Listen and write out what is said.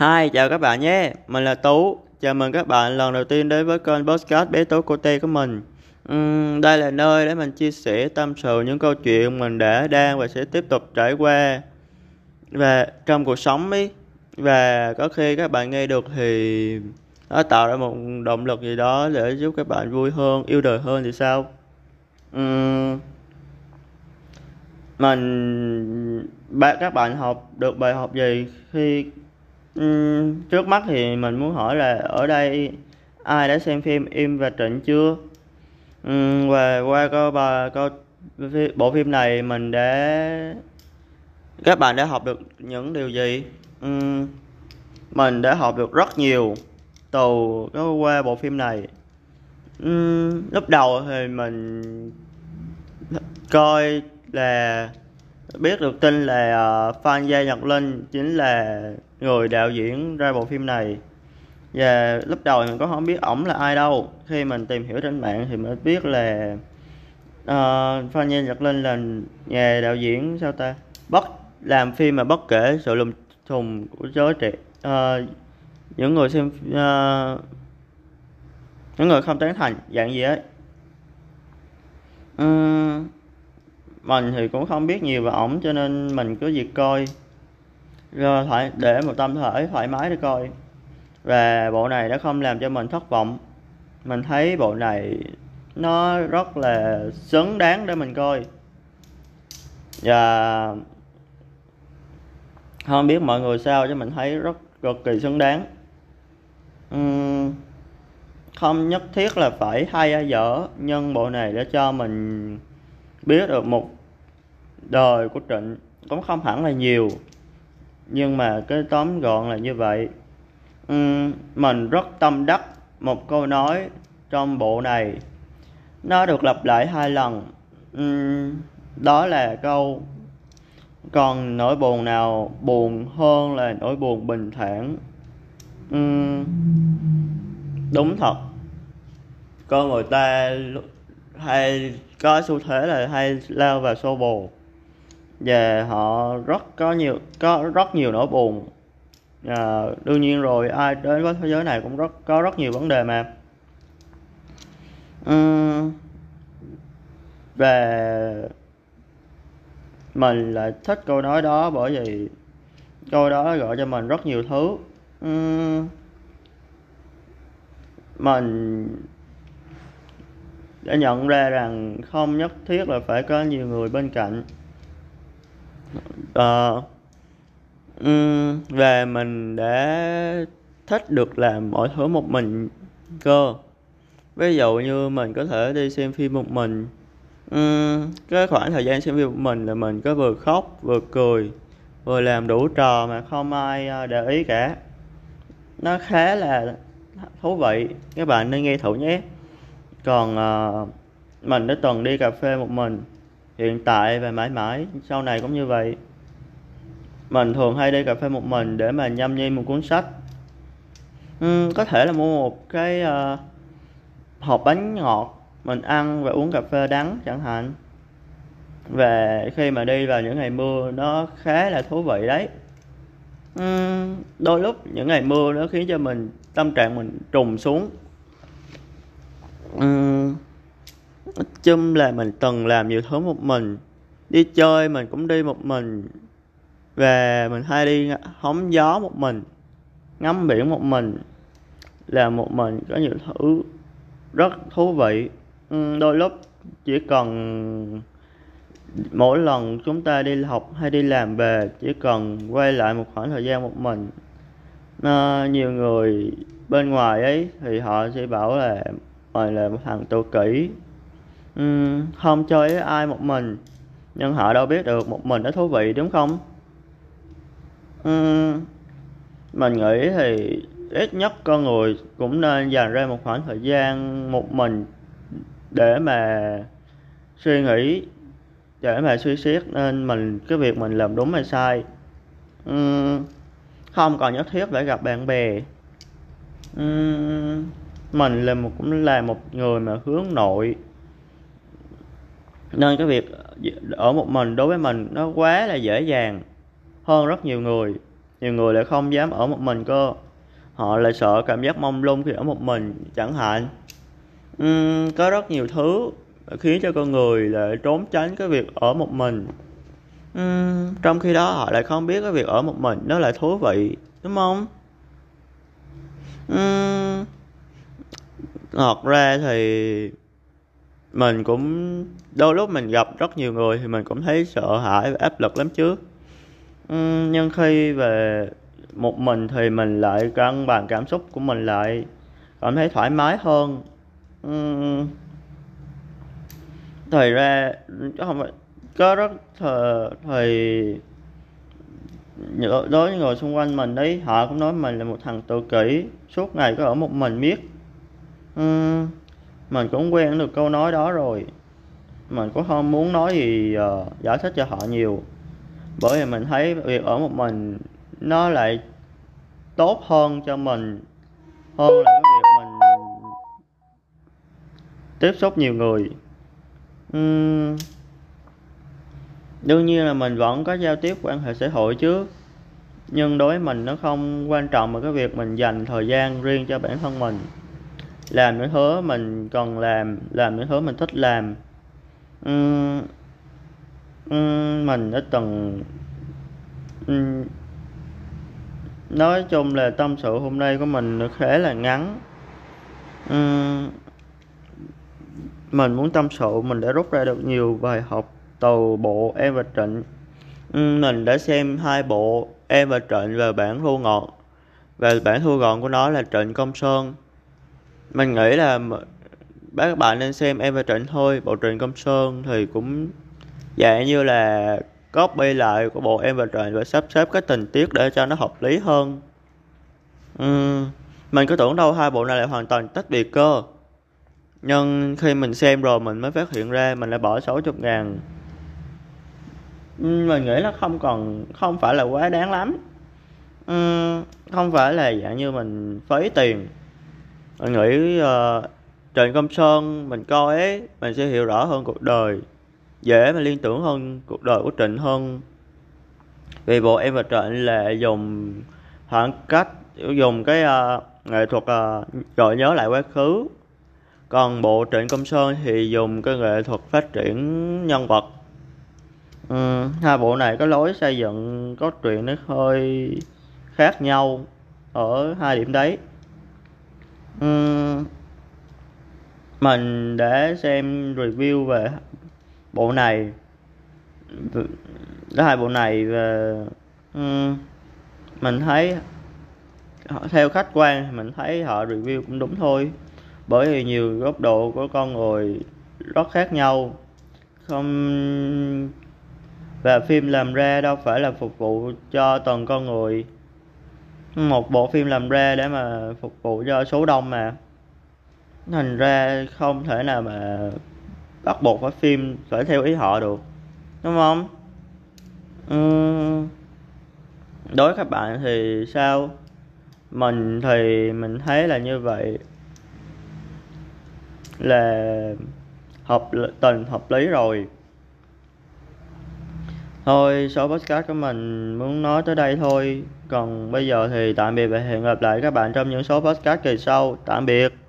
Hi, chào các bạn nhé. Mình là Tú. Chào mừng các bạn lần đầu tiên đến với kênh podcast bé Tú Cô Tê của mình. Uhm, đây là nơi để mình chia sẻ tâm sự những câu chuyện mình đã đang và sẽ tiếp tục trải qua và trong cuộc sống ấy và có khi các bạn nghe được thì nó tạo ra một động lực gì đó để giúp các bạn vui hơn, yêu đời hơn thì sao? Uhm, mình ba các bạn học được bài học gì khi trước mắt thì mình muốn hỏi là ở đây ai đã xem phim Im và Trịnh chưa? Um, và qua câu bà câu bộ phim này mình đã các bạn đã học được những điều gì? Mình đã học được rất nhiều từ qua bộ phim này. Lúc đầu thì mình coi là biết được tin là ờ, uh, Phan Gia Nhật Linh chính là người đạo diễn ra bộ phim này. Và lúc đầu mình có không biết ổng là ai đâu. Khi mình tìm hiểu trên mạng thì mới biết là uh, Phan Gia Nhật Linh là nhà đạo diễn sao ta? Bất làm phim mà bất kể sự lùm thùng của giới trẻ uh, những người xem uh, những người không tán thành dạng gì ấy. Uh, mình thì cũng không biết nhiều về ổng cho nên mình cứ việc coi rồi để một tâm thể thoải mái để coi. Và bộ này đã không làm cho mình thất vọng. Mình thấy bộ này nó rất là xứng đáng để mình coi. Và không biết mọi người sao chứ mình thấy rất cực kỳ xứng đáng. Uhm, không nhất thiết là phải hay hay dở nhưng bộ này đã cho mình biết được một đời của Trịnh cũng không hẳn là nhiều nhưng mà cái tóm gọn là như vậy. Uhm, mình rất tâm đắc một câu nói trong bộ này. Nó được lặp lại hai lần. Uhm, đó là câu còn nỗi buồn nào buồn hơn là nỗi buồn bình thản? Uhm, đúng thật. Con người ta hay có xu thế là hay lao vào xô bồ và họ rất có nhiều có rất nhiều nỗi buồn. À, đương nhiên rồi ai đến với thế giới này cũng rất có rất nhiều vấn đề mà. Uhm, về mình lại thích câu nói đó bởi vì câu đó gọi cho mình rất nhiều thứ. Uhm, mình đã nhận ra rằng không nhất thiết là phải có nhiều người bên cạnh uh, um, về mình đã thích được làm mọi thứ một mình cơ. Ví dụ như mình có thể đi xem phim một mình. Um, cái khoảng thời gian xem phim một mình là mình có vừa khóc vừa cười vừa làm đủ trò mà không ai ờ, để ý cả. Nó khá là thú vị các bạn nên nghe thử nhé. Còn uh, mình đã từng đi cà phê một mình hiện tại và mãi mãi. Sau này cũng như vậy mình thường hay đi cà phê một mình để mà nhâm nhi một cuốn sách. Uhm, có thể là mua một cái uh, hộp bánh ngọt mình ăn và uống cà phê đắng chẳng hạn. Và khi mà đi vào những ngày mưa nó khá là thú vị đấy. Uhm, đôi lúc những ngày mưa nó khiến cho mình tâm trạng mình trùng xuống. Uhm, nói chung là mình từng làm nhiều thứ một mình. Đi chơi mình cũng đi một mình. Và mình hay đi hóng gió một mình. Ngắm biển một mình. Là một mình có nhiều thứ rất thú vị. Ừ, đôi lúc chỉ cần mỗi lần chúng ta đi học hay đi làm về chỉ cần quay lại một khoảng thời gian một mình. À, nhiều người bên ngoài ấy thì họ sẽ bảo là mày là một thằng tự kỷ uhm, không chơi với ai một mình. Nhưng họ đâu biết được một mình nó thú vị đúng không? Uhm, mình nghĩ thì ít nhất con người cũng nên dành ra một khoảng thời gian một mình để mà suy nghĩ để mà suy xét nên mình cái việc mình làm đúng hay sai. Uhm, không còn nhất thiết phải gặp bạn bè. Uhm, mình là một cũng là một người mà hướng nội nên cái việc ở một mình đối với mình nó quá là dễ dàng hơn rất nhiều người. Nhiều người lại không dám ở một mình cơ. Họ lại sợ cảm giác mông lung khi ở một mình chẳng hạn. Uhm, có rất nhiều thứ khiến cho con người lại trốn tránh cái việc ở một mình. Uhm, trong khi đó họ lại không biết cái việc ở một mình nó lại thú vị đúng không? Uhm, thật ra thì mình cũng đôi lúc mình gặp rất nhiều người thì mình cũng thấy sợ hãi và áp lực lắm chứ. Uhm, nhưng khi về một mình thì mình lại cân bằng cảm xúc của mình lại cảm thấy thoải mái hơn. Uhm, thời ra không phải có rất thời, thời đối với người xung quanh mình đấy họ cũng nói mình là một thằng tự kỷ suốt ngày cứ ở một mình biết uhm, mình cũng quen được câu nói đó rồi. Mình cũng không muốn nói gì uh, giải thích cho họ nhiều. Bởi vì mình thấy việc ở một mình nó lại tốt hơn cho mình hơn là cái việc mình tiếp xúc nhiều người. Uhm, đương nhiên là mình vẫn có giao tiếp quan hệ xã hội chứ. Nhưng đối với mình nó không quan trọng mà cái việc mình dành thời gian riêng cho bản thân mình làm những thứ mình cần làm làm những thứ mình thích làm. Uhm, uhm, mình đã từng uhm, nói chung là tâm sự hôm nay của mình khá là ngắn. Uhm, mình muốn tâm sự mình đã rút ra được nhiều bài học từ bộ em và trịnh. Uhm, mình đã xem hai bộ em và trịnh và bản thu ngọt và bản thu gọn của nó là trịnh công sơn mình nghĩ là các bạn nên xem em và trịnh thôi bộ truyện công sơn thì cũng dạng như là copy lại của bộ em và trịnh và sắp xếp cái tình tiết để cho nó hợp lý hơn. Uhm, mình cứ tưởng đâu hai bộ này lại hoàn toàn tách biệt cơ. Nhưng khi mình xem rồi mình mới phát hiện ra mình lại bỏ 60 ngàn. Ừ, mình nghĩ là không còn không phải là quá đáng lắm. Uhm, không phải là dạng như mình phí tiền mình nghĩ ờ, uh, Trịnh Công Sơn mình coi ấy mình sẽ hiểu rõ hơn cuộc đời dễ mà liên tưởng hơn cuộc đời của Trịnh hơn. Vì bộ em và Trịnh là dùng khoảng cách dùng cái uh, nghệ thuật uh, gợi nhớ lại quá khứ. Còn bộ Trịnh Công Sơn thì dùng cái nghệ thuật phát triển nhân vật. Ừ, hai bộ này có lối xây dựng có truyện nó hơi khác nhau ở hai điểm đấy mình để xem review về bộ này hai bộ này và um, mình thấy theo khách quan mình thấy họ review cũng đúng thôi. Bởi vì nhiều góc độ của con người rất khác nhau. Không và phim làm ra đâu phải là phục vụ cho toàn con người một bộ phim làm ra để mà phục vụ cho số đông mà. Thành ra không thể nào mà bắt buộc phải phim phải theo ý họ được, đúng không? Ừ. đối với các bạn thì sao? Mình thì mình thấy là như vậy. Là hợp tình hợp lý rồi thôi số podcast của mình muốn nói tới đây thôi. Còn bây giờ thì tạm biệt và hẹn gặp lại các bạn trong những số podcast kỳ sau. Tạm biệt.